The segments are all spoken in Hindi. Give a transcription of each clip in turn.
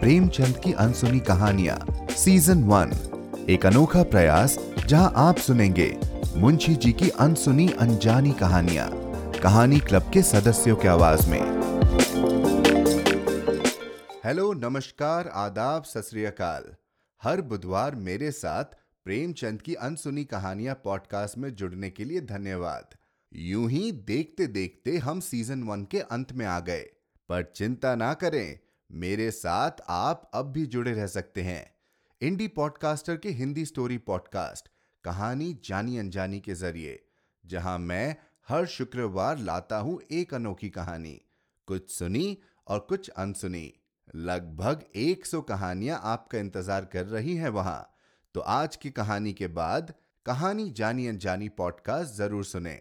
प्रेमचंद की अनसुनी कहानियाँ सीज़न वन एक अनोखा प्रयास, जहाँ आप सुनेंगे मुंशी जी की अनसुनी अनजानी कहानियाँ, कहानी क्लब के सदस्यों की आवाज़ में। हेलो, नमस्कार, आदाब, सत हर बुधवार मेरे साथ प्रेमचंद की अनसुनी कहानियाँ पॉडकास्ट में जुड़ने के लिए धन्यवाद। यूँ ही देखते देखते हम सीज़न वन के अंत में आ गए। पर चिंता ना करें मेरे साथ आप अब भी जुड़े रह सकते हैं। इंडी पॉडकास्टर के हिंदी स्टोरी पॉडकास्ट कहानी जानी अनजानी के ज़रिए, जहाँ मैं हर शुक्रवार लाता हूँ एक अनोखी कहानी, कुछ सुनी और कुछ अनसुनी। लगभग 100 कहानियाँ आपका इंतज़ार कर रही हैं वहाँ। तो आज की कहानी के बाद कहानी जानी अनजानी पॉडकास्ट ज़रूर सुने।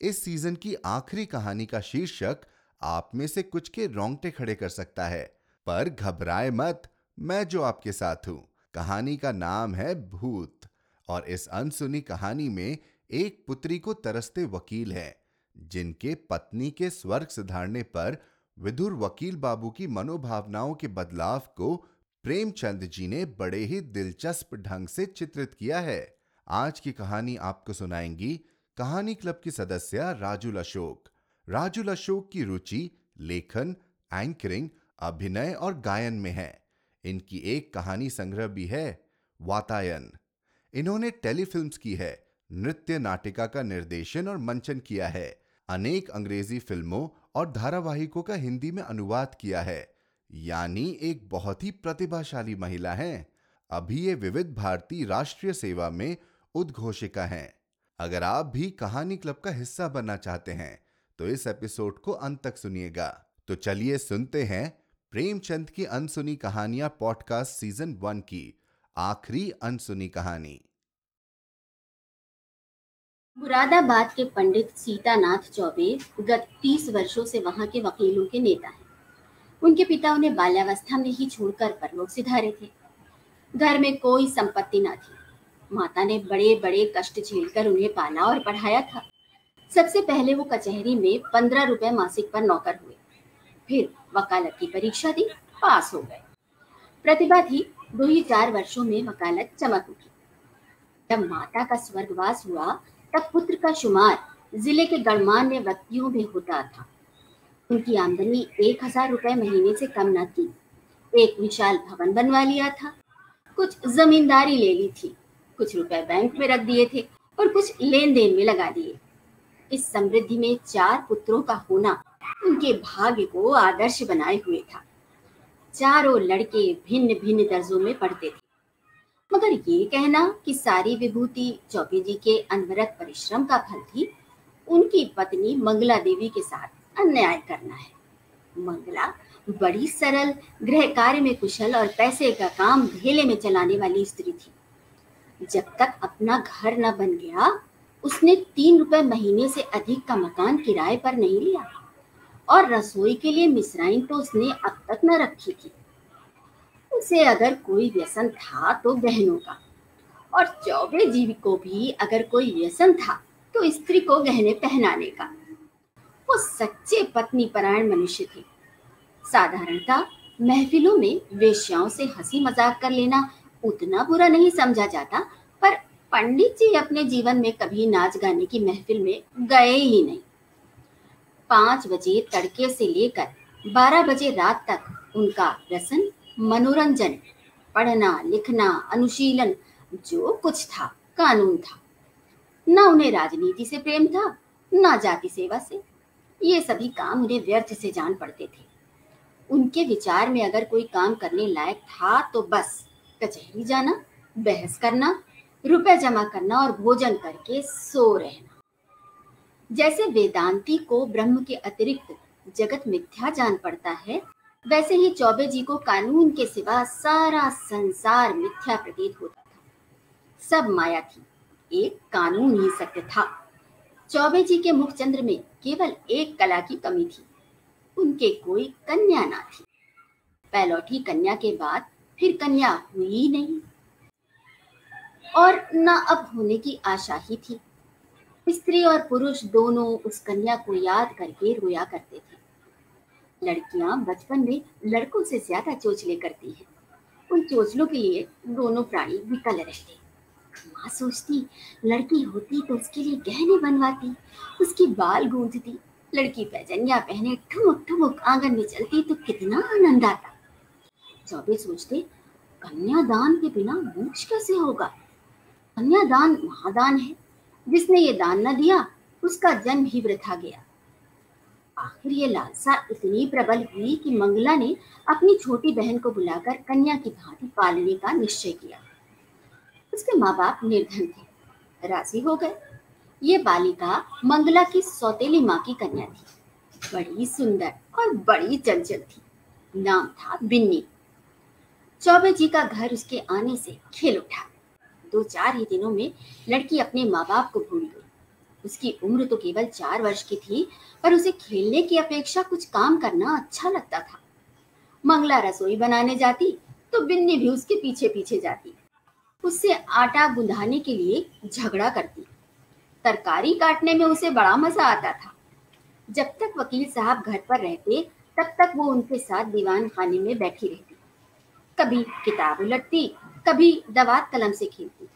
इस सीज़न की आखिरी कहानी का शीर्षक आप में से कुछ के रोंगटे खड़े कर सकता है। पर घबराए मत, मैं जो आपके साथ हूँ। कहानी का नाम है भूत। और इस अनसुनी कहानी में एक पुत्री को तरसते वकील है, जिनके पत्नी के स्वर्ग सुधारने पर विधुर वकील बाबू की मनोभावनाओं के बदलाव को प्रेमचंद जी ने बड़े ही दिलचस्प ढंग से चित्रित किया है। आज की कहानी आपको सुनाएँगी कहानी क्लब की सदस्य राजुल अशोक। राजुल अशोक की रुचि, लेखन, एंकरिंग, अभिनय और गायन में है। इनकी एक कहानी संग्रह भी है, वातायन। इन्होंने टेलीफिल्म्स की है, नृत्य नाटिका का निर्देशन और मंचन किया है, अनेक अंग्रेज़ी फ़िल्मों और धारावाहिकों का हिंदी में अनुवाद किया है, यानी एक बहुत ही प्रतिभाशाली महिला है। अभी ये विविध भारती राष्ट्रीय सेवा में उद्घोषिका हैं। अगर आप भी कहानी क्लब का हिस्सा बनना चाहते हैं तो इस एपिसोड को अंत तक सुनिएगा। तो चलिए सुनते हैं प्रेमचंद की अनसुनी कहानियाँ पॉडकास्ट सीज़न वन की, आखिरी अनसुनी कहानी। मुरादाबाद के पंडित सीतानाथ चौबे गत तीस वर्षों से वहाँ के वकीलों के नेता हैं। उनके पिता उन्हें बाल्यावस्था में ही छोड़कर परलोक सिधारे थे। घर में कोई संपत्ति ना थी। माता ने बड़े बड़े कष्ट झेलकर उन्हें पाला और पढ़ाया था। सबसे पहले वो कचहरी में पंद्रह रुपए मासिक पर नौकर हुए। फिर वकालत की परीक्षा दी, पास हो गए। प्रतिभा थी, दो ही चार वर्षों में वकालत चमक उठी। जब माता का स्वर्गवास हुआ, तब पुत्र का शुमार ज़िले के गणमान्य व्यक्तियों में होता था। उनकी आमदनी एक हज़ार रुपए महीने से कम न थी। एक विशाल भवन बनवा लिया था। कुछ जमींदारी ले ली थी। कुछ रुपए बैंक में रख दिए थे और कुछ लेन देन में लगा दिए। इस समृद्धि में चार पुत्रों का होना उनके भाग्य को आदर्श बनाए हुए था। चारों लड़के भिन्न भिन्न दर्जों में पढ़ते थे। मगर ये कहना कि सारी विभूति चौबे जी के अनवरत परिश्रम का फल थी, उनकी पत्नी मंगला देवी के साथ अन्याय करना है। मंगला बड़ी सरल, गृह कार्य में कुशल और पैसे का काम ढेले में चलाने वाली स्त्री थी। जब तक अपना घर न बन गया उसने तीन रुपए महीने से अधिक का मकान किराए पर नहीं लिया। और रसोई के लिए मिश्राइन तो उसने अब तक न रखी थी। उसे अगर कोई व्यसन था तो बहनों का। और चौबे जीवी को भी अगर कोई व्यसन था तो स्त्री को गहने पहनाने का। वो सच्चे पत्नी परायण मनुष्य थे। साधारणता महफिलों में वेश्याओं से हँसी मज़ाक कर लेना उतना बुरा नहीं समझा जाता, पर पंडित जी अपने जीवन में कभी नाच गाने की महफिल में गए ही नहीं। पाँच बजे तड़के से लेकर बारह बजे रात तक उनका व्यसन मनोरंजन, पढ़ना, लिखना, अनुशीलन, जो कुछ था, कानून था। न उन्हें राजनीति से प्रेम था, न जाति सेवा से। ये सभी काम उन्हें व्यर्थ से जान पड़ते थे। उनके विचार में अगर कोई काम करने लायक था तो बस कचहरी जाना, बहस करना रुपए जमा करना और भोजन करके सो रहना। जैसे वेदांती को ब्रह्म के अतिरिक्त जगत मिथ्या जान पड़ता है, वैसे ही चौबे जी को कानून के सिवा सारा संसार मिथ्या प्रतीत होता था। सब माया थी, एक कानून ही सत्य था। चौबे जी के मुखचंद्र में केवल एक कला की कमी थी, उनके कोई कन्या ना थी। पहलौठी कन्या के बाद फिर कन्या हुई नहीं। और न अब होने की आशा ही थी। स्त्री और पुरुष दोनों उस कन्या को याद करके रोया करते थे। लड़कियाँ बचपन में लड़कों से ज़्यादा चोचले करती हैं। उन चोचलों के लिए दोनों प्राणी विकल रहते। माँ सोचती, लड़की होती तो उसके लिए गहने बनवाती, उसकी बाल गूंथती लड़की पैजनिया पहने ठुमक ठुमक आँगन में चलती तो कितना आनंद आता। चौबे सोचते, कन्यादान के बिना मोक्ष कैसे होगा? कन्यादान महादान है। जिसने ये दान न दिया, उसका जन्म ही वृथा गया। आखिर ये लालसा इतनी प्रबल हुई कि मंगला ने अपनी छोटी बहन को बुलाकर कन्या की भांति पालने का निश्चय किया। उसके माँ बाप निर्धन थे, राज़ी हो गए। ये बालिका मंगला की सौतेली माँ की कन्या थी। बड़ी सुंदर और बड़ी चंचल थी। नाम था बिन्नी। चौबे जी का घर उसके आने से खिल उठा। दो चार ही दिनों में लड़की अपने माँ बाप को भूल गई। उसकी उम्र तो केवल चार वर्ष की थी, पर उसे खेलने की अपेक्षा कुछ काम करना अच्छा लगता था। मंगला रसोई बनाने जाती तो बिन्नी भी उसके पीछे पीछे जाती। उससे आटा गुंधाने के लिए झगड़ा करती। तरकारी काटने में उसे बड़ा मज़ा आता था। जब तक वकील साहब घर पर रहते, तब तक वो उनके साथ दीवान खाने में बैठी रहती। कभी किताब उलटती कभी दवात कलम से खेलती।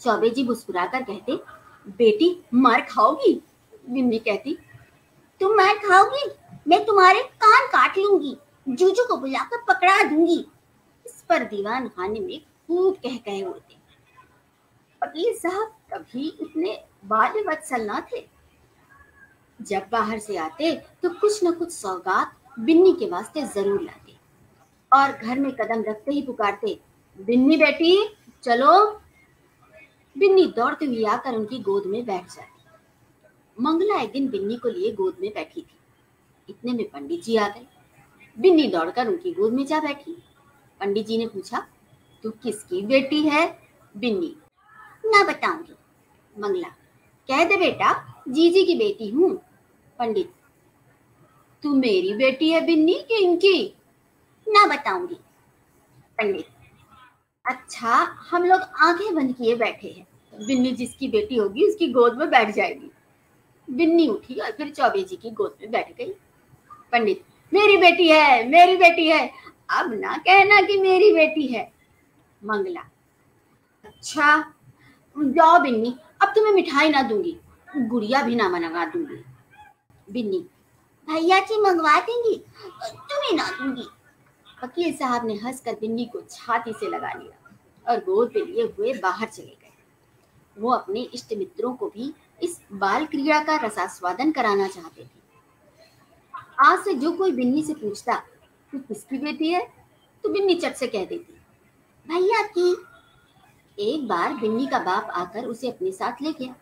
चौबे जी मुस्कुराकर कहते, बेटी, मार खाओगी? बिन्नी कहती, तुम मार खाओगी? मैं तुम्हारे कान काट लूँगी, जूजू को बुलाकर पकड़ा दूँगी। इस पर दीवान खाने में खूब कह कहे उड़ते वकील साहब, कभी इतने बाल वत्सल न थे? जब बाहर से आते तो कुछ न कुछ सौगात बिन्नी के वास्ते ज़रूर लाते और घर में कदम रखते ही पुकारते बिन्नी बेटी, चलो। बिन्नी दौड़ती हुई आकर उनकी गोद में बैठ जाती। मंगला एक दिन बिन्नी को लिए गोद में बैठी थी। इतने में पंडित जी आ गए। बिन्नी दौड़कर उनकी गोद में जा बैठी। पंडित जी ने पूछा, तू किसकी बेटी है, बिन्नी? ना बताऊँगी। मंगला, कह दे बेटा, जीजी की बेटी हूँ। पंडित, तू मेरी बेटी है बिन्नी कि इनकी? ना बताऊँगी। पंडित अच्छा हम लोग आँखें बंद किए बैठे हैं। बिन्नी जिसकी बेटी होगी, उसकी गोद में बैठ जाएगी। बिन्नी उठी और फिर चौबे जी की गोद में बैठ गई। पंडित, मेरी बेटी है, मेरी बेटी है। अब ना कहना कि मेरी बेटी है। मंगला अच्छा जाओ बिन्नी, अब तुम्हें मिठाई ना दूँगी, गुड़िया भी ना मंगवा दूँगी। बिन्नी, भैया जी मंगवा देंगी तुम्हें ना दूँगी। वकील साहब ने हंसकर बिन्नी को छाती से लगा लिया और गोद पे लिए हुए बाहर चले गए। वो अपने इष्ट मित्रों को भी इस बाल क्रीड़ा का रसास्वादन कराना चाहते थे। आज से जो कोई बिन्नी से पूछता, तू किसकी बेटी है? तो बिन्नी चट से कह देती, भैया, की एक बार बिन्नी का बाप आकर उसे अपने साथ ले गया।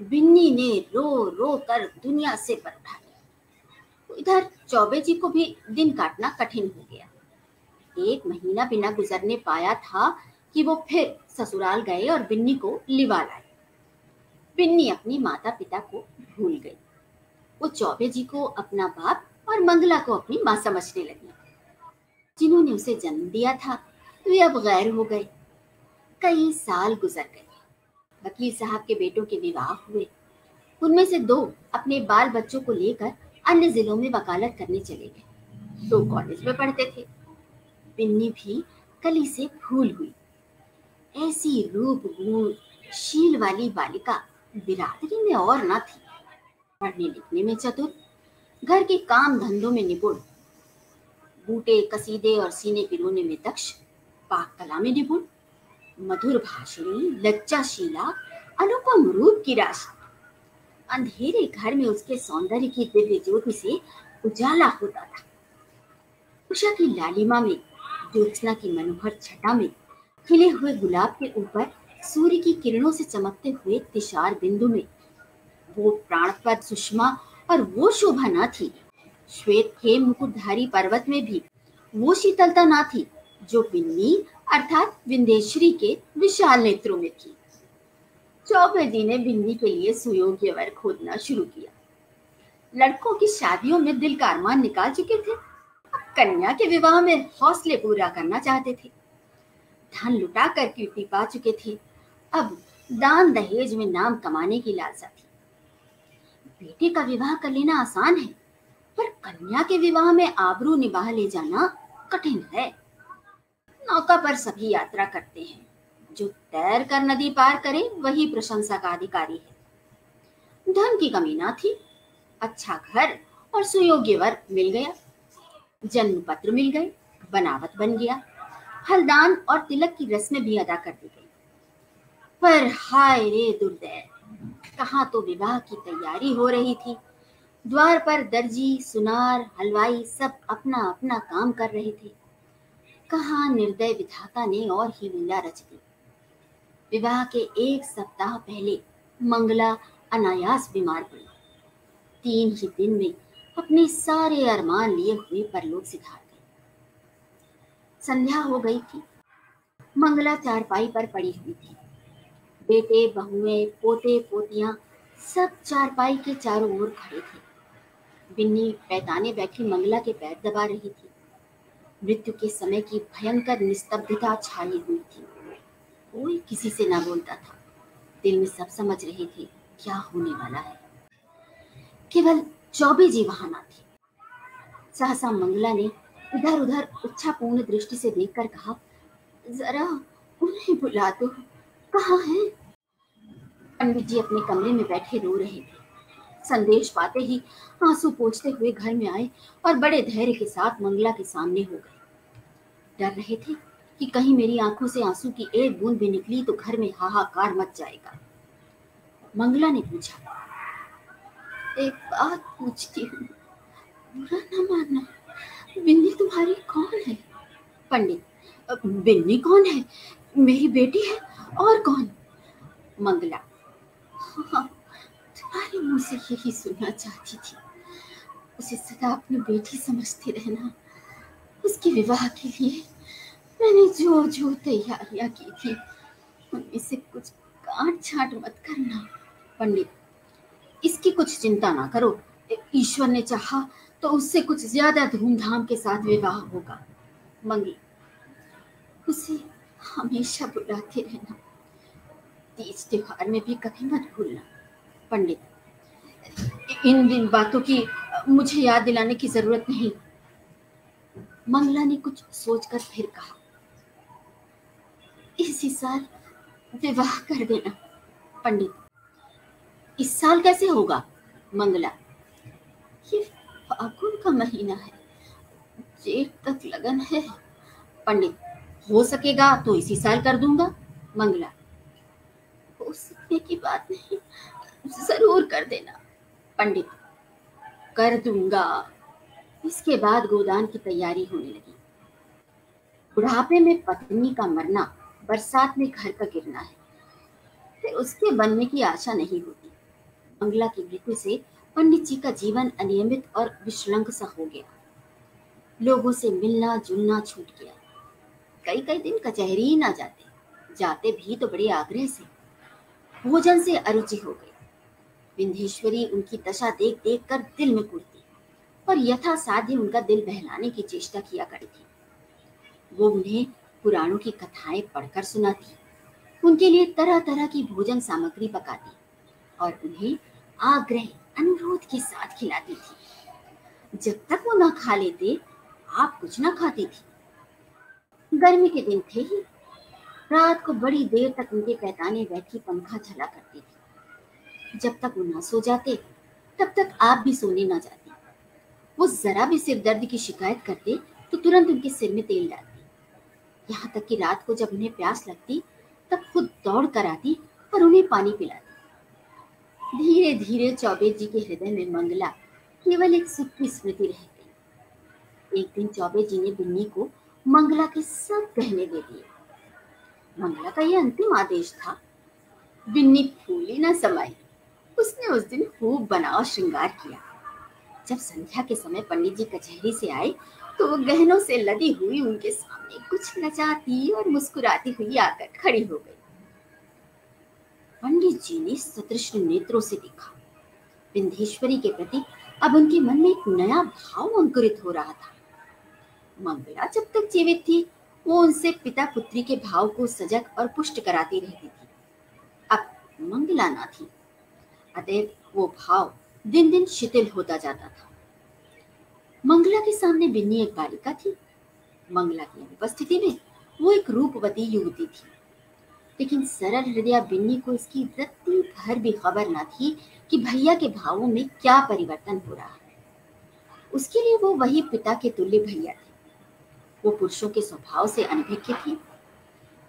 बिन्नी ने रो रो कर दुनिया से पर उठा लिया इधर चौबे जी को भी दिन काटना कठिन हो गया। एक महीना बिना गुजरने पाया था कि वो फिर ससुराल गए और बिन्नी को लिवा लाए। बिन्नी अपनी माता पिता को भूल गई। वो चौबे जी को अपना बाप और मंगला को अपनी माँ समझने लगी। जिन्होंने उसे जन्म दिया था, वे अब गैर हो गए। कई साल गुजर गए। वकील साहब के बेटों के विवाह हुए। उनमें से दो अपने बाल बच्चों को लेकर अन्य जिलों में वकालत करने चले गए। दो कॉलेज में पढ़ते थे। बिन्नी भी कली से फूल हुई। ऐसी रूप गुण शील वाली बालिका बिरादरी में और न थी। पढ़ने लिखने में चतुर, घर के काम धंधों में निपुण, बूटे कसीदे और सीने पिरोने में दक्ष पाक कला में निपुण, मधुर भाषणी, लज्जाशीला, अनुपम रूप की राशि। अंधेरे घर में उसके सौंदर्य की दिव्य ज्योति से उजाला होता था। उषा की लालिमा में, ज्योत्सना की मनोहर छटा में, खिले हुए गुलाब के ऊपर सूर्य की किरणों से चमकते हुए तिशार बिंदु में, वो प्राणपद सुषमा और वो शोभा न थी। श्वेत के मुकुटधारी पर्वत में भी वो शीतलता ना थी, जो बिन्नी अर्थात विंदेश्वरी के विशाल नेत्रों में थी। चौबे जी ने बिन्नी के लिए सुयोग्य वर खोदना शुरू किया। लड़कों की शादियों में दिल का अरमान निकाल चुके थे। अब कन्या के विवाह में हौसले पूरा करना चाहते थे। धन लुटा कर कीर्ति पा चुके थे। अब दान दहेज में नाम कमाने की लालसा थी। बेटे का विवाह कर लेना आसान है, पर कन्या के विवाह में आबरू निभा ले जाना कठिन है। नौका पर सभी यात्रा करते हैं। जो तैर कर नदी पार करे, वही प्रशंसा का अधिकारी है। धन की कमी ना थी। अच्छा घर और सुयोग्य वर मिल गया। जन्म पत्र मिल गए, बनावट बन गया। हलदान और तिलक की रस्में भी अदा कर दी गई। पर हाय रे दुर्दय कहा तो विवाह की तैयारी हो रही थी। द्वार पर दर्जी, सुनार, हलवाई सब अपना अपना काम कर रहे थे। कहा निर्दय विधाता ने और ही लीला रच दी। विवाह के एक सप्ताह पहले मंगला अनायास बीमार पड़ी। तीन ही दिन में अपने सारे अरमान लिए हुए परलोक सिधार गई संध्या हो गई थी। मंगला चारपाई पर पड़ी हुई थी। बेटे बहुएँ पोते, पोतियाँ सब चारपाई के चारों ओर खड़े थे। बिन्नी पैताने बैठी मंगला के पैर दबा रही थी। मृत्यु के समय की भयंकर निस्तब्धता छाई हुई थी। कोई किसी से ना बोलता था। दिल में सब समझ रहे थे, क्या होने वाला है। केवल चौबे जी वहाँ ना थे। सहसा मंगला ने इधर उधर इच्छापूर्ण दृष्टि से देखकर कहा, जरा उन्हें बुला दो कहा है? पंडित जी अपने कमरे में बैठे रो रहे थे। संदेश पाते ही आँसू पोछते हुए घर में आए और बड़े धैर्य के साथ मंगला के सामने हो गए। डर रहे थे कि कहीं मेरी आँखों से आँसू की एक बूंद भी निकली तो घर में हाहाकार मच जाएगा। मंगला ने पूछा। एक बात पूछती हूँ। बुरा न मानना। बिन्नी तुम्हारी कौन है? पंडित, बिन्नी कौन है? मेरी बेटी है और कौन? मंगला। हाँ तुम्हारे मुँह से यही सुनना चाहती थी। उसे सदा अपनी बेटी समझते रहना। उसके विवाह के लिए मैंने जो जो तैयारियाँ की थी, उनमें से कुछ काट छाट मत करना, पंडित। इसकी कुछ चिंता ना करो। ईश्वर ने चाहा तो उससे कुछ ज़्यादा धूमधाम के साथ विवाह होगा। मंगी, उसे हमेशा बुलाते रहना। तीज त्योहार में भी कभी मत भूलना, पंडित। इन दिन बातों की, मुझे याद दिलाने की ज़रूरत नहीं। मंगला ने कुछ सोचकर फिर कहा इसी साल विवाह कर देना, पंडित। इस साल कैसे होगा, मंगला? ये फागुन का महीना है, जेठ तक लगन है। पंडित, हो सकेगा तो इसी साल कर दूँगा, मंगला। हो सकने की बात नहीं, ज़रूर कर देना, पंडित। कर दूँगा। इसके बाद गोदान की तैयारी होने लगी। बुढ़ापे में पत्नी का मरना बरसात में घर का गिरना है। फिर उसके बनने की आशा नहीं होती। मंगला की मृत्यु से पंडित जी का जीवन अनियमित और विश्रंग सा हो गया। लोगों से मिलना, जुलना छूट गया। कई कई दिन कचहरी ही ना जाते। जाते भी तो बड़े आग्रह से। भोजन से अरुचि हो गई। विंध्येश्वरी उनकी दशा देख देख कर दिल में कुड़ती और यथा साध्य उनका दिल बहलाने की चेष्टा किया करती। वो उन्हें पुराणों की कथाएँ पढ़कर सुनाती। उनके लिए तरह तरह की भोजन सामग्री पकाती और उन्हें आग्रह, अनुरोध के साथ खिलाती थी। जब तक वो ना खा लेते, आप कुछ ना खाती थी। गर्मी के दिन थे ही। रात को बड़ी देर तक उनके पैताने बैठी पंखा चला करती थी। जब तक वो ना सो जाते, तब तक आप भी सोने ना जाते। वो जरा भी सिर दर्द की शिकायत करते तो तुरंत उनके सिर में तेल डालती। यहाँ तक कि रात को जब उन्हें प्यास लगती, तब खुद दौड़ कर आती और उन्हें पानी पिलाती। धीरे धीरे चौबे जी के हृदय में मंगला, केवल एक सुख की स्मृति रह गई एक दिन चौबे जी ने बिन्नी को मंगला के सब गहने दे दिए। मंगला का यह अंतिम आदेश था, बिन्नी फूली न समाई। उसने उस दिन खूब बनाव श्रृंगार किया। जब संध्या के समय पंडित जी कचहरी से आए तो वो गहनों से लदी हुई उनके सामने कुछ लजाती और मुस्कुराती हुई आकर खड़ी हो गई। पंडित जी ने सतृष्ण नेत्रों से देखा। विंध्येश्वरी के प्रति अब उनके मन में एक नया भाव अंकुरित हो रहा था। मंगला जब तक जीवित थी, वो उनसे पिता पुत्री के भाव को सजग और पुष्ट कराती रहती थी। अब मंगला ना थी। अतएव वो भाव दिन दिन शिथिल होता जाता था। मंगला के सामने बिन्नी एक बालिका थी। मंगला की अनुपस्थिति में वो एक रूपवती युवती थी। लेकिन सरल हृदय बिन्नी को इसकी रत्ती भर भी खबर न थी कि भैया के भावों में क्या परिवर्तन हो रहा है। उसके लिए वो वही पिता के तुल्य भैया थे। वो पुरुषों के स्वभाव से अनभिज्ञ थी।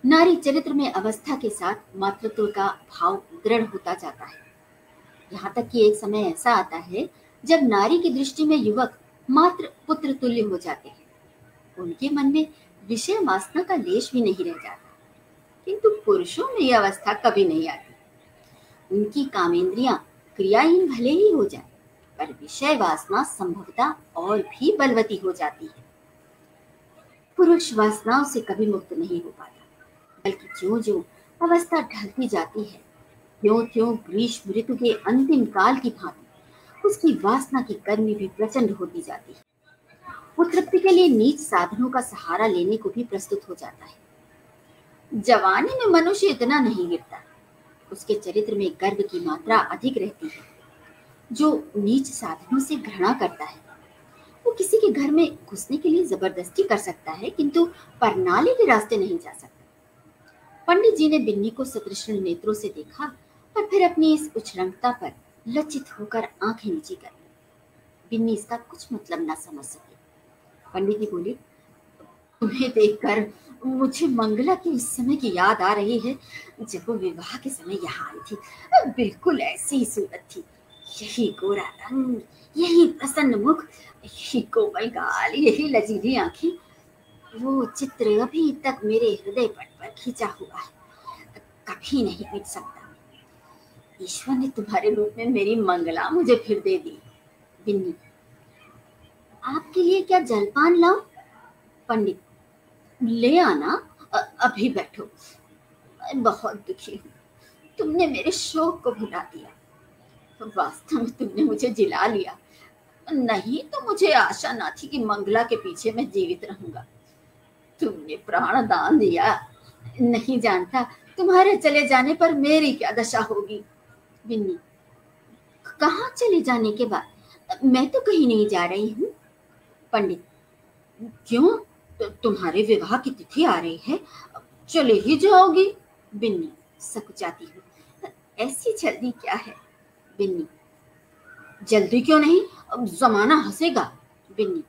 नारी चरित्र में अवस्था के साथ मातृत्व का भाव दृढ़ होता जाता है। यहाँ तक कि एक समय ऐसा आता है जब नारी की दृष्टि में युवक मात्र पुत्र तुल्य हो जाते हैं। उनके मन में विषय वासना का लेश भी नहीं रह जाता। किंतु पुरुषों में यह अवस्था कभी नहीं आती। उनकी कामेंद्रियाँ क्रियाहीन भले ही हो जाए, पर विषय वासना संभवता और भी बलवती हो जाती है। पुरुष वासनाओं से कभी मुक्त नहीं हो पाता, बल्कि जो जो अवस्था ढलती जाती है त्यों त्यों ग्रीष्म ऋतु के अंतिम काल की भांति। उसकी वासना की कर्मी भी प्रचंड होती जाती है। वो तृप्ति के लिए नीच साधनों का सहारा लेने को भी प्रस्तुत हो जाता है। जवानी में मनुष्य इतना नहीं गिरता। उसके चरित्र में गर्व की मात्रा अधिक रहती है। जो नीच साधनों से घृणा करता है, वो किसी के घर में घुसने के लिए ज़बरदस्ती कर सकता है, किंतु परनाली के रास्ते नहीं जा सकता। पंडित जी ने बिन्नी को सतृष्ण नेत्रों से देखा और फिर अपनी इस उछरंगता पर लचित होकर आँखें नीचे कर। ली बिन्नी इसका कुछ मतलब ना समझ सकी। पंडित जी बोले, तुम्हें देखकर मुझे मंगला की उस समय की याद आ रही है, जब वो विवाह के समय यहाँ आई थी। बिल्कुल ऐसी ही सूरत थी। यही गोरा रंग, यही प्रसन्न मुख, यही कोमल गाल, यही लजीली आँखें। वो चित्र अभी तक मेरे हृदय पट पर खींचा हुआ है। कभी नहीं मिट सकता। ईश्वर ने तुम्हारे रूप में मेरी मंगला मुझे फिर दे दी। बिन्नी, आपके लिए क्या जलपान लाऊं? पंडित, ले आना अभी बैठो। मैं बहुत दुखी हूँ। तुमने मेरे शोक को भुला दिया। वास्तव में तुमने मुझे जिला लिया। नहीं तो मुझे आशा ना थी कि मंगला के पीछे मैं जीवित रहूँगा। तुमने प्राण दान दिया। नहीं जानता तुम्हारे चले जाने पर मेरी क्या दशा होगी? बिन्नी, कहा चले जाने के बाद? मैं तो कहीं नहीं जा रही हूँ। पंडित, क्यों? तुम्हारे विवाह की तिथि आ रही है, चले ही जाओगी। बिन्नी सकुचाती हुई ऐसी जल्दी क्या है? बिन्नी, जल्दी क्यों नहीं? अब जमाना हंसेगा। बिन्नी,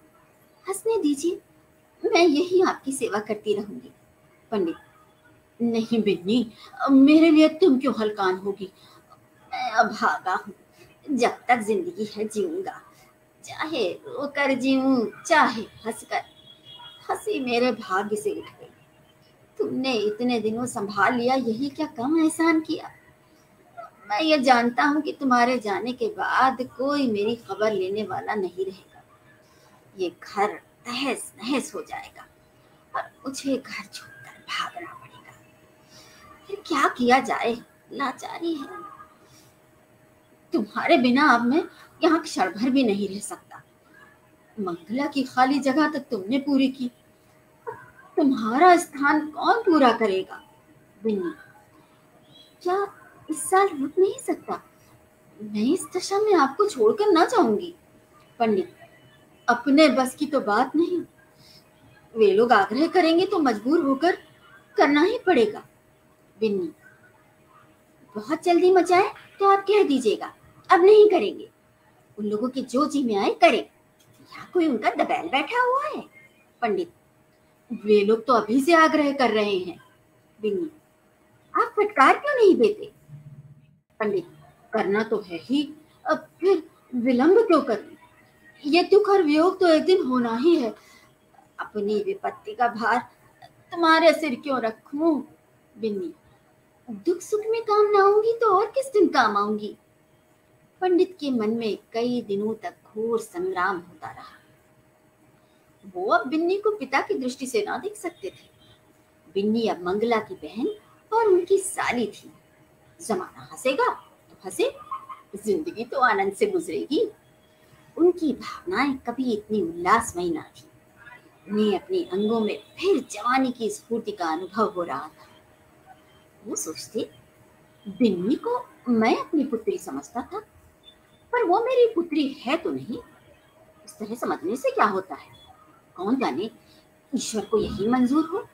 हंसने दीजिए, मैं यही आपकी सेवा करती रहूँगी। पंडित, नहीं बिन्नी, मेरे लिए तुम क्यों हलकान होगी? अभागा हूँ। जब तक ज़िंदगी है जीऊँगा। चाहे रो कर जीऊं, चाहे हंसकर। हँसी मेरे भाग्य से उठ। गई तुमने इतने दिनों संभाल लिया, यही क्या कम एहसान किया? मैं ये जानता हूँ कि तुम्हारे जाने के बाद कोई मेरी खबर लेने वाला नहीं रहेगा। ये घर तहस नहस हो जाएगा और मुझे घर छोड़कर भागना पड़ेगा। फिर क्या किया जाए? लाचारी है। तुम्हारे बिना अब मैं यहाँ क्षण भर भी नहीं रह सकता। मंगला की खाली जगह तो तुमने पूरी की। तुम्हारा स्थान कौन पूरा करेगा? बिन्नी, क्या इस साल रुक नहीं सकता? मैं इस दशा में आपको छोड़कर ना जाऊँगी। पंडित, अपने बस की तो बात नहीं। वे लोग आग्रह करेंगे तो मजबूर होकर करना ही पड़ेगा। बिन्नी, बहुत जल्दी मचाए तो आप कह दीजिएगा। अब नहीं करेंगे। उन लोगों के जो जी में आए करें। यहाँ कोई उनका दबैल बैठा हुआ है। पंडित, वे लोग तो अभी से आग्रह कर रहे हैं। बिन्नी, आप फटकार क्यों नहीं देते? पंडित, करना तो है ही। अब फिर विलंब क्यों कर? ये दुख और वियोग तो एक दिन होना ही है। अपनी विपत्ति का भार तुम्हारे सिर क्यों रखूँ? बिन्नी, दुख सुख में काम ना आऊँगी तो और किस दिन काम आऊँगी? पंडित के मन में कई दिनों तक घोर संग्राम होता रहा। वो अब बिन्नी को पिता की दृष्टि से ना देख सकते थे। बिन्नी अब मंगला की बहन और उनकी साली थी। जमाना हंसेगा तो हंसे, ज़िंदगी तो आनंद से गुजरेगी। उनकी भावनाएँ कभी इतनी उल्लासमयी ना थी। उन्हें अपने अंगों में फिर जवानी की स्फूर्ति का अनुभव हो रहा था। वो सोचते, बिन्नी को मैं अपनी पुत्री समझता था पर वो मेरी पुत्री है तो नहीं। इस तरह समझने से क्या होता है? कौन जाने? ईश्वर को यही मंजूर हो।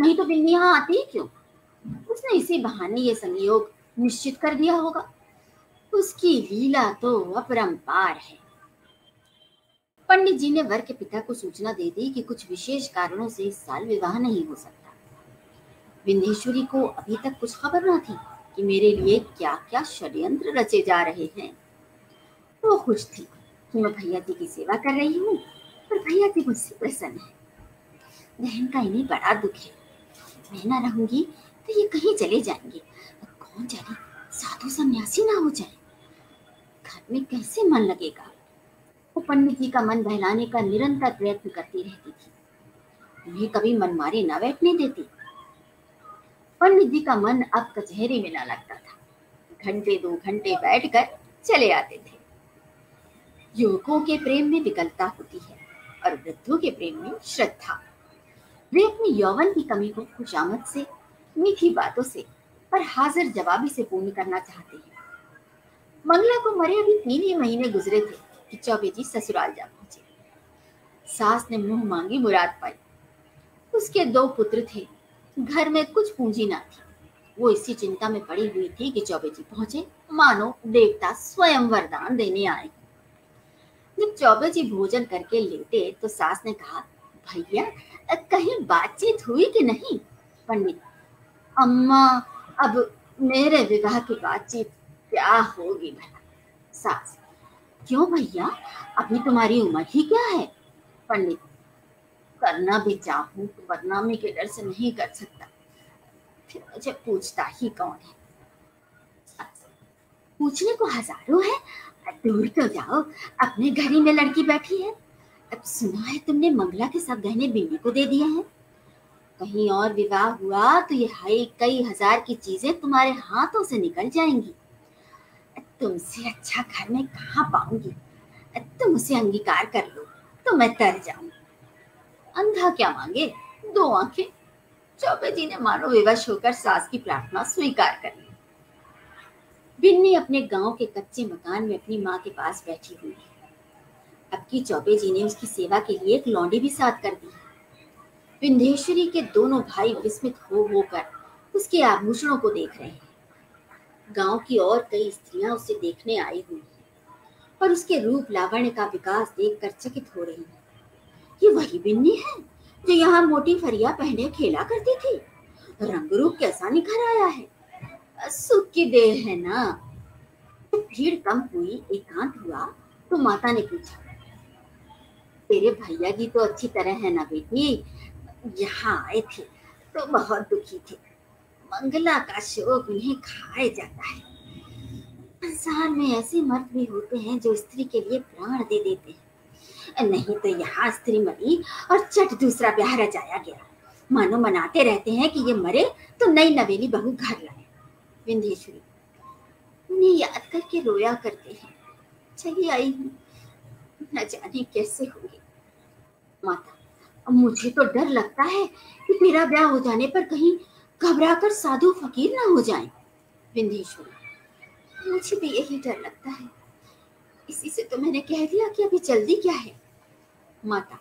नहीं तो बिन्नी यहाँ आती ही क्यों? उसने इसी बहाने ये संयोग निश्चित कर दिया होगा। उसकी लीला तो अपरंपार है। पंडित जी ने वर के पिता को सूचना दे दी कि कुछ विशेष कारणों से इस साल विवाह नहीं हो सकता। विंध्येश्वरी को अभी तक कुछ खबर न थी कि मेरे लिए क्या क्या षड्यंत्र रचे जा रहे हैं। वो खुश थी। कि मैं भैया जी की सेवा कर रही हूँ, पर भैया जी मुझसे प्रसन्न है। बहन का इन्हें बड़ा दुख है। मैं ना रहूँगी तो ये कहीं चले जाएँगे और कौन जाने, साधु सन्यासी ना हो जाए। घर में कैसे मन लगेगा? वो पंडित जी का मन बहलाने का निरंतर प्रयत्न करती रहती थी। उन्हें कभी मन मारे न बैठने देती। पंडित जी का मन अब कचहरी में न लगता था। घंटे दो घंटे बैठकर चले आते थे। युवकों के प्रेम में विकलता होती है और वृद्धों के प्रेम में श्रद्धा। वे अपनी यौवन की कमी को खुशामद से, मीठी बातों से पर हाजिर जवाबी से पूर्ण करना चाहते हैं। मंगला को मरे अभी तीन ही महीने गुजरे थे कि चौबे जी ससुराल जा पहुँचे। सास ने मुँह मांगी मुराद पाई। उसके दो पुत्र थे। घर में कुछ पूंजी ना थी। वो इसी चिंता में पड़ी हुई थी कि चौबे जी पहुँचे। मानो देवता स्वयं वरदान देने आए। जब चौबे जी भोजन करके लेटे तो सास ने कहा, भैया, कहीं बातचीत हुई कि नहीं? पंडित, अम्मा, अब मेरे विवाह की बातचीत क्या होगी भला? सास, क्यों भैया? अभी तुम्हारी उम्र ही क्या है? पंडित, करना भी चाहूँ तो बदनामी के डर से नहीं कर सकता। फिर मुझे पूछता ही कौन है? पूछने को हज़ारों है दूर तो जाओ, अपने घर ही में लड़की बैठी है। अब सुना है तुमने मंगला के सब गहने बीवी को दे दिए हैं। कहीं और विवाह हुआ तो ये हाई कई हज़ार की चीज़ें तुम्हारे हाथों से निकल जाएँगी। तुमसे अच्छा घर में कहा पाऊँगी? तुम उसे अंगीकार कर लो तो मैं तर जाऊँ। अंधा क्या मांगे? दो आँखें। चौबे जी ने मानो विवश होकर सास की प्रार्थना स्वीकार कर ली। बिन्नी अपने गाँव के कच्चे मकान में अपनी माँ के पास बैठी हुई। है अब की चौबे जी ने उसकी सेवा के लिए एक लौंडी भी साथ कर दी। विंध्येश्वरी के दोनों भाई विस्मित हो होकर उसके आभूषणों को देख रहे हैं। गाँव की और कई स्त्रियाँ उसे देखने आई हुई हैं और उसके रूप लावण्य का विकास देखकर चकित हो रही हैं। ये वही बिन्नी है जो यहाँ मोटी फरिया पहने खेला करती थी? रंग रूप कैसा निखर आया है? सुख की देर है ना? भीड़ कम हुई, एकांत हुआ तो माता ने पूछा, तेरे भैया जी तो अच्छी तरह है ना बेटी? यहाँ आए थे तो बहुत दुखी थे। मंगला का शोक उन्हें खाए जाता है। संसार में ऐसे मर्द भी होते हैं जो स्त्री के लिए प्राण दे देते हैं। नहीं तो यहाँ स्त्री मरी और चट दूसरा ब्याह रचाया गया। मानो मनाते रहते हैं कि ये मरे तो नई नवेली बहू घर लाए। विंध्येश्वरी उन्हें याद करके रोया करते हैं। चली आई। हूँ न जाने कैसे होगी। माता, अब मुझे तो डर लगता है कि मेरा ब्याह हो जाने पर कहीं घबराकर साधु फकीर ना हो जाए। विंध्येश्वरी, मुझे भी यही डर लगता है। इसी से तो मैंने कह दिया कि अभी जल्दी क्या है। माता,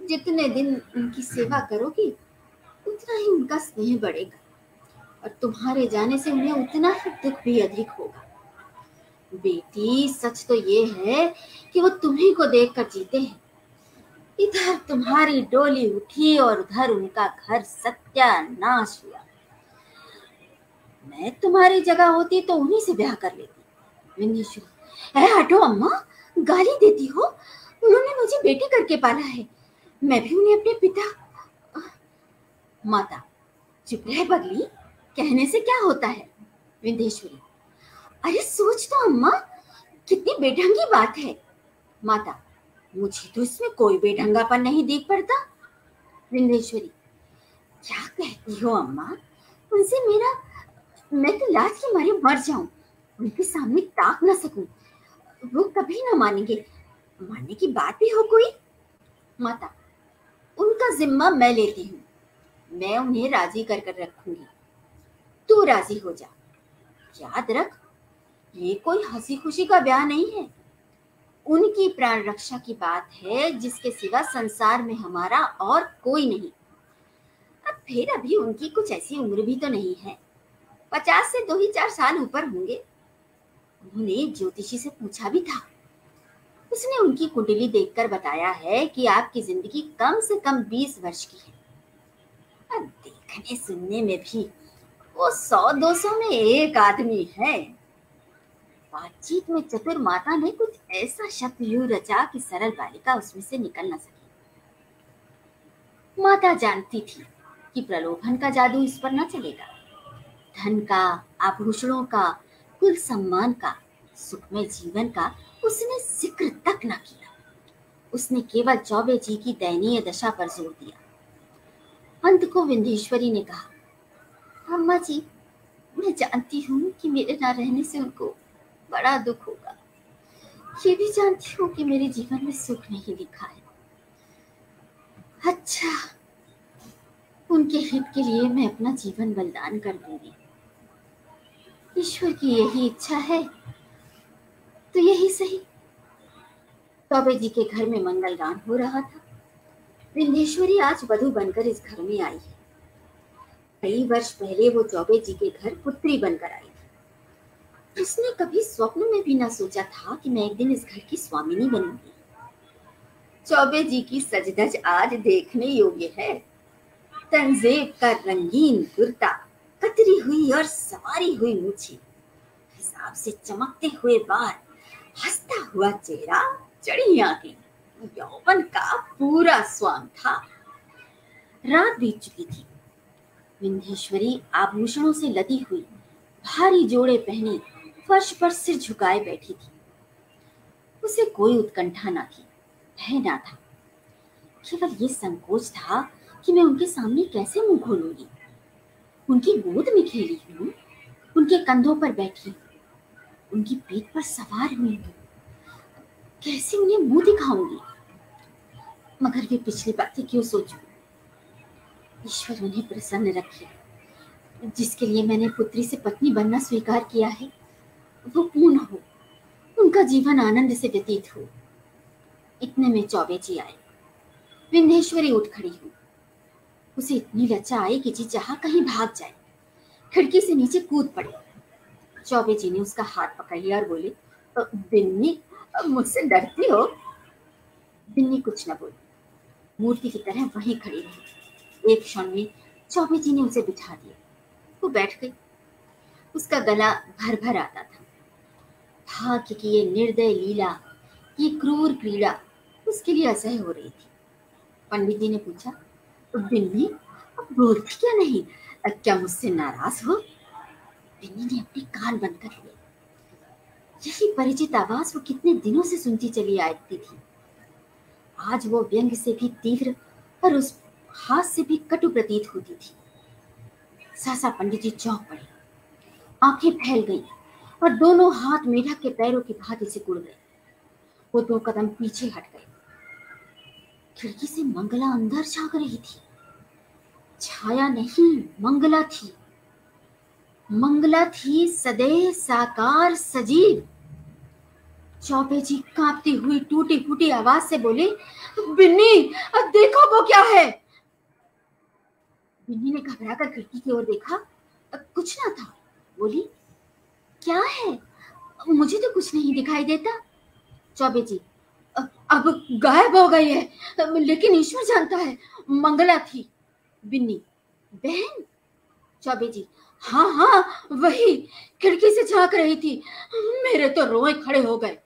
जितने दिन उनकी सेवा करोगी, उतना ही उनका स्नेह बढ़ेगा। और तुम्हारे जाने से उन्हें उतना ही दुख भी अधिक होगा। बेटी, सच तो ये है कि वो तुम्ही को देखकर जीते हैं। इधर तुम्हारी डोली उठी और उधर उनका घर सत्यानाश हुआ। मैं तुम्हारी जगह होती तो उन्हीं से ब्याह कर लेती। विनीश्वरी अरे हटो अम्मा, गाली देती हो? उन्होंने मुझे बेटी करके पाला है। मैं भी उन्हें अपने पिता, माता, चुप रह बगली। कहने से क्या होता है? विंध्येश्वरी। अरे सोच तो अम्मा, कितनी बेढंगी बात है। माता, मुझे तो इसमें कोई बेढंगापन नहीं देख पड़ता। विंदेश्वरी क्या कहती हो अम्मा? उनसे मेरा, मैं तो लाज के मारे मर जाऊँ। उनके सामने ताक ना सकूँ। वो कभी ना मानेंगे। मानने की बात भी हो कोई? माता, उनका जिम्मा मैं लेती हूँ। मैं उन्हें राज़ी कर कर रखूँगी। तू राज़ी हो जा। याद रख, ये कोई हँसी खुशी का ब्याह नहीं है। उनकी प्राण रक्षा की बात है, जिसके सिवा संसार में हमारा और कोई नहीं। अब फिर अभी उनकी कुछ ऐसी उम्र भी तो नहीं है। पचास से दो ही चार साल ऊपर होंगे। उन्होंने ज्योतिषी से पूछा भी था। उसने उनकी कुंडली देखकर बताया है कि आपकी ज़िंदगी कम से कम बीस वर्ष की है। अब देखने सुनने में भी वो सौ दो सौ में एक आदमी है। बातचीत में चतुर माता ने कुछ ऐसा शब्द यू रचा कि सरल बालिका उसमें से निकल न सकी। माता जानती थी कि प्रलोभन का जादू इस पर न चलेगा। धन का, आभूषणों का, कुल सम्मान का, सुखमय जीवन का उसने ज़िक्र तक न किया। उसने केवल चौबे जी की दयनीय दशा पर ज़ोर दिया। अंत को विंध्येश्वरी ने कहा अम्मा जी, मैं जानती हूँ कि मेरे ना रहने से उनको बड़ा दुख होगा। ये भी जानती हूँ कि मेरे जीवन में सुख नहीं दिखा है। अच्छा उनके हित के लिए मैं अपना जीवन बलिदान कर दूँगी। ईश्वर की यही इच्छा है तो यही सही। चौबे जी के घर में मंगल गान हो रहा था। विंध्येश्वरी आज वधु बनकर इस घर में आई है। कई वर्ष पहले वो चौबे जी के घर पुत्री बनकर आई थी। उसने कभी स्वप्न में भी ना सोचा था कि मैं एक दिन इस घर की स्वामिनी बनूँगी। चौबे जी की सजधज आज देखने योग्य है। तंजेब का रंगीन कुर्ता, कतरी हुई और सवारी हुई मुछी, हिसाब से चमकते हुए बाल, हंसता हुआ चेहरा चढ़ी आँखें यौवन का पूरा स्वाम था। रात बीत चुकी थी। विंध्येश्वरी आभूषणों से लदी हुई, भारी जोड़े पहनी फर्श पर सिर झुकाए बैठी थी। उसे कोई उत्कंठा ना थी, भय ना था। केवल ये संकोच था कि मैं उनके सामने कैसे मुँह खोलूँगी? उनकी गोद में खेली हूँ, उनके कंधों पर बैठी, उनकी पीठ पर सवार हुई हूँ। कैसे उन्हें मुँह दिखाऊँगी? मगर वे पिछली बातें क्यों सोचू? ईश्वर उन्हें प्रसन्न रखे। जिसके लिए मैंने पुत्री से पत्नी बनना स्वीकार किया है, वो पूर्ण हो। उनका जीवन आनंद से व्यतीत हो। इतने में चौबे जी आए। विंध्येश्वरी उठ खड़ी हुई। उसे इतनी लज्जा आई कि जी चाह कहीं भाग जाए, खिड़की से नीचे कूद पड़े। चौबे जी ने उसका हाथ पकड़ लिया और बोले बिन्नी मुझसे डरती हो? बिन्नी कुछ न बोली। मूर्ति की तरह वहीं खड़ी रही। एक क्षण में चौबे जी ने उसे बिठा दिया। वो बैठ गई। उसका गला भर भर आता था। भाग्य की ये निर्दय लीला, ये क्रूर क्रीड़ा उसके लिए असह्य हो रही थी। पंडित जी ने पूछा बिन्नी अब बोलती क्या नहीं? क्या मुझसे नाराज़ हो? बिन्नी ने अपने कान बंद कर लिए। यही परिचित आवाज़ वो कितने दिनों से सुनती चली आती थी। आज वो व्यंग से भी तीव्र और उस हाथ से भी कटु प्रतीत होती थी। सहसा पंडित जी चौंक पड़े। आँखें फैल गई और दोनों हाथ मेढक के पैरों की भांति से कुड़ गए। वो दो कदम पीछे हट गए। खिड़की से मंगला अंदर झाँक रही थी। छाया नहीं, मंगला थी। मंगला थी सदैव साकार सजीव। चौबे जी कांपती हुई टूटी फूटी आवाज़ से बोले, बिन्नी, अब देखो वो क्या है? बिन्नी ने घबरा कर खिड़की की ओर देखा। कुछ ना था। बोली, क्या है? मुझे तो कुछ नहीं दिखाई देता। चौबे जी अब गायब हो गई है। लेकिन ईश्वर जानता है, मंगला थी। बिन्नी, बहन? चौबे जी हाँ हाँ वही, खिड़की से झाँक रही थी। मेरे तो रोए खड़े हो गए।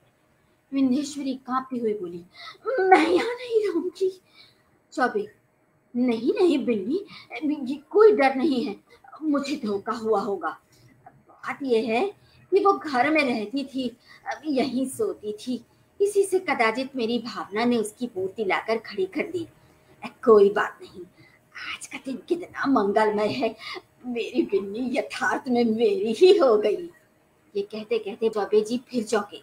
विंध्येश्वरी कांपती हुई बोली, मैं यहाँ नहीं रहूँगी। चौबे नहीं नहीं बिन्नी कोई डर नहीं है। मुझे धोखा हुआ होगा। बात यह है कि वो घर में रहती थी यहीं सोती थी। इसी से कदाचित मेरी भावना ने उसकी मूर्ति लाकर खड़ी कर दी। कोई बात नहीं। आज का दिन कितना मंगलमय है। मेरी बिन्नी यथार्थ में मेरी ही हो गई। ये कहते कहते बाबे जी फिर चौके।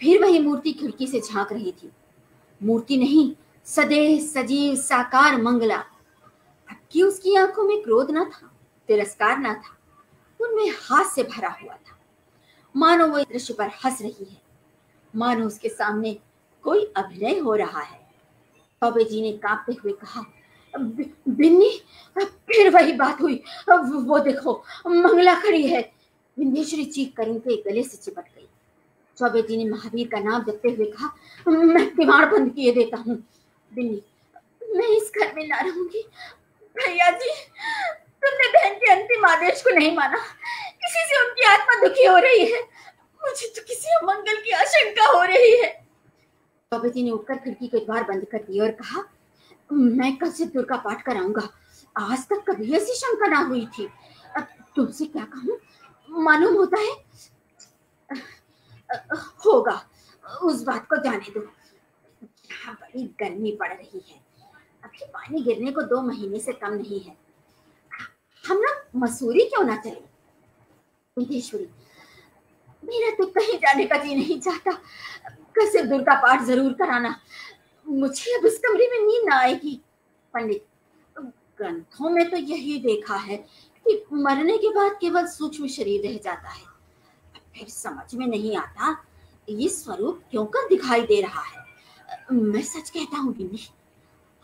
फिर वही मूर्ति खिड़की से झाँक रही थी। मूर्ति नहीं सदैव सजीव साकार मंगला। अब की उसकी आँखों में क्रोध ना था, तिरस्कार ना था, उनमें हाथ से भरा हुआ था। मानो वो दृश्य पर हंस रही है, मानो उसके सामने कोई अभिनय हो रहा है। बाबे जी ने कांपते हुए कहा बिन्नी, फिर वही बात हुई। वो देखो, मंगला खड़ी है। बिंदेश्वरी चीख कर उनके गले से चिपट गई। चौबे जी ने महावीर का नाम जपते हुए कहा, मैं किवाड़ बंद किए देता हूँ। बिन्नी मैं इस घर में ना रहूँगी। भैया जी, तुमने बहन के अंतिम आदेश को नहीं माना। किसी से उनकी आत्मा दुखी हो रही है। मुझे तो किसी अमंगल की आशंका हो रही है। चौबे जी ने उठकर खिड़की के द्वार बंद कर दिया और कहा, मैं कल से दुर्गा पाठ कराऊँगा। आज तक कभी ऐसी शंका ना हुई थी। अब तुमसे क्या कहूँ? मालूम होता है होगा। उस बात को जाने दो। यहाँ बड़ी गर्मी पड़ रही है। अभी पानी गिरने को दो महीने से कम नहीं है। हम लोग मसूरी क्यों ना चले? विदेश्वरी मेरा तो कहीं जाने का जी नहीं चाहता। कैसे दुर्गा पाठ ज़रूर कराना। मुझे अब इस कमरे में नींद ना आएगी। पंडित, ग्रंथों में तो यही देखा है कि मरने के बाद केवल सूक्ष्म शरीर रह जाता है। फिर समझ में नहीं आता, ये स्वरूप क्यों कर दिखाई दे रहा है? मैं सच कहता हूँ गिन्नी,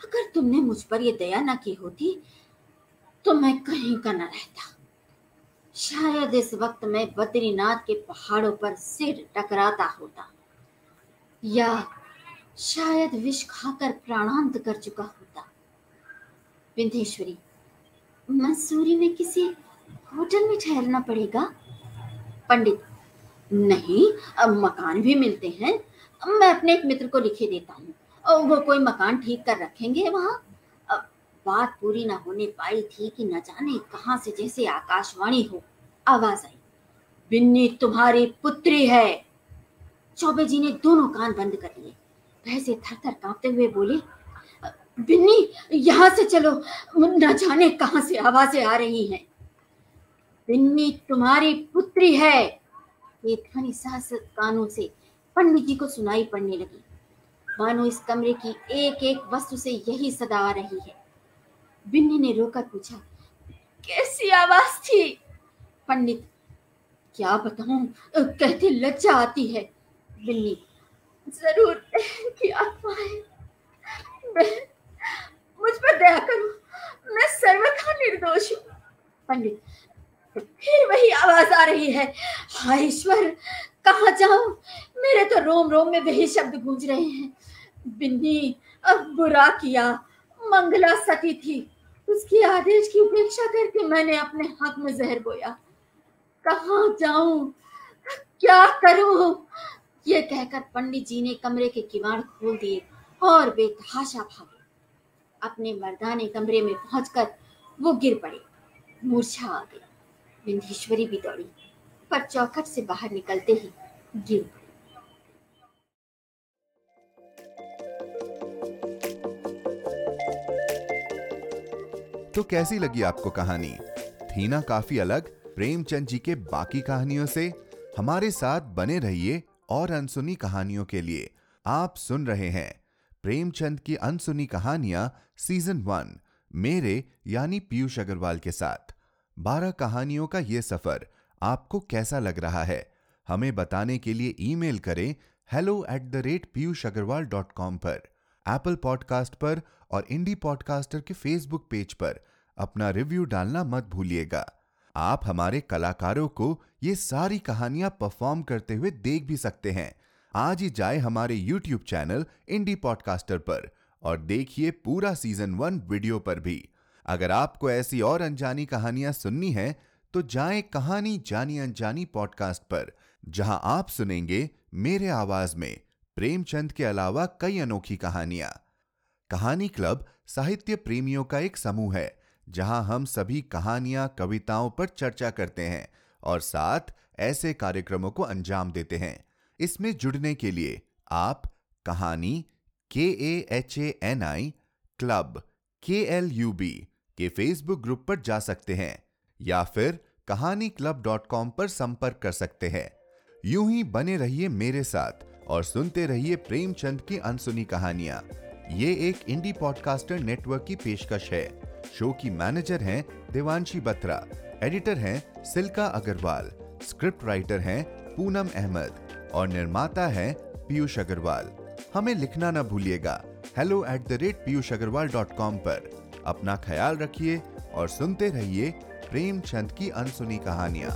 अगर तुमने मुझ पर ये दया ना की होती तो मैं कहीं का न रहता। शायद इस वक्त मैं बद्रीनाथ के पहाड़ों पर सिर टकराता होता, या शायद विष खाकर प्राणांत कर चुका होता। विंधेश्वरी मंसूरी में किसी होटल में ठहरना पड़ेगा? पंडित, नहीं, अब मकान भी मिलते हैं। मैं अपने एक मित्र को लिखे देता हूँ। और वो कोई मकान ठीक कर रखेंगे वहाँ? बात पूरी ना होने पाई थी कि न जाने कहाँ से जैसे आकाशवाणी हो। आवाज़ आई, बिन्नी तुम्हारी पुत्री है। चौबे जी ने दोनों कान बंद कर लिए। भैंसे थर थर कांपते हुए बोले, बिन्नी, यहाँ से चलो। न जाने कहाँ से आवाज़ें आ रही हैं? बिन्नी तुम्हारी पुत्री है। ये ध्वनि साहस कानों से पंडित जी को सुनाई पड़ने लगी। मानो इस कमरे की एक एक वस्तु से यही सदा आ रही है। बिन्नी ने रोकर पूछा, कैसी आवाज़ थी? पंडित, क्या बताऊँ? कहते लज्जा आती है। बिन्नी, ज़रूर की आत्मा है मुझ पर दया करो। मैं सर्वथा निर्दोष हूँ। पंडित, फिर वही आवाज़ आ रही है। हाय ईश्वर कहा जाऊँ? मेरे तो रोम रोम में वही शब्द गूंज रहे हैं। बिन्नी, अब बुरा किया। मंगला सती थी। उसकी आदेश की उपेक्षा करके मैंने अपने हक में जहर बोया। कहा जाऊँ? क्या करूँ? ये कहकर पंडित जी ने कमरे के किवाड़ खोल दिए और बेतहाशा भागे। अपने मर्दाने कमरे में पहुंचकर वो गिर पड़े। मूर्छा आ गई। विंधीश्वरी भी दौड़ी। पर चौखट से बाहर निकलते ही गिर तो कैसी लगी आपको कहानी? थी ना काफ़ी अलग, प्रेमचंद जी के बाकी कहानियों से। हमारे साथ बने रहिए और अनसुनी कहानियों के लिए। आप सुन रहे हैं प्रेमचंद की अनसुनी कहानियाँ सीज़न वन, मेरे यानी पीयूष अग्रवाल के साथ। बारह कहानियों का यह सफ़र आपको कैसा लग रहा है? हमें बताने के लिए ईमेल करें hello at the rate Piyush Agarwal dot com पर एप्पल पॉडकास्ट पर और इंडी पॉडकास्टर के फेसबुक पेज पर। अपना रिव्यू डालना मत भूलिएगा। आप हमारे कलाकारों को ये सारी कहानियाँ परफॉर्म करते हुए देख भी सकते हैं। आज ही जाए हमारे यूट्यूब चैनल इंडी पॉडकास्टर पर और देखिए पूरा सीज़न वन वीडियो पर भी। अगर आपको ऐसी और अनजानी कहानियाँ सुननी है तो जाएँ कहानी जानी अनजानी पॉडकास्ट पर, जहाँ आप सुनेंगे मेरे आवाज़ में प्रेमचंद के अलावा कई अनोखी कहानियाँ। कहानी क्लब साहित्य प्रेमियों का एक समूह है, जहाँ हम सभी कहानियाँ, कविताओं पर चर्चा करते हैं और साथ ऐसे कार्यक्रमों को अंजाम देते हैं। इसमें जुड़ने के लिए आप कहानी के A H A N I club K L U B के फेसबुक ग्रुप पर जा सकते हैं। या फिर कहानी क्लब डॉट कॉम पर संपर्क कर सकते हैं। यूँ ही बने रहिए मेरे साथ और सुनते रहिए प्रेमचंद की अनसुनी कहानियाँ। ये एक इंडी पॉडकास्टर नेटवर्क की पेशकश है। शो की मैनेजर हैं देवांशी बत्रा एडिटर हैं सिल्का अग्रवाल स्क्रिप्ट राइटर हैं पूनम अहमद और निर्माता है पीयूष अग्रवाल। हमें लिखना ना भूलिएगा। Hello at the rate Piyush Agarwal dot com पर। अपना ख्याल रखिए और सुनते रहिए प्रेमचंद की अनसुनी कहानियाँ।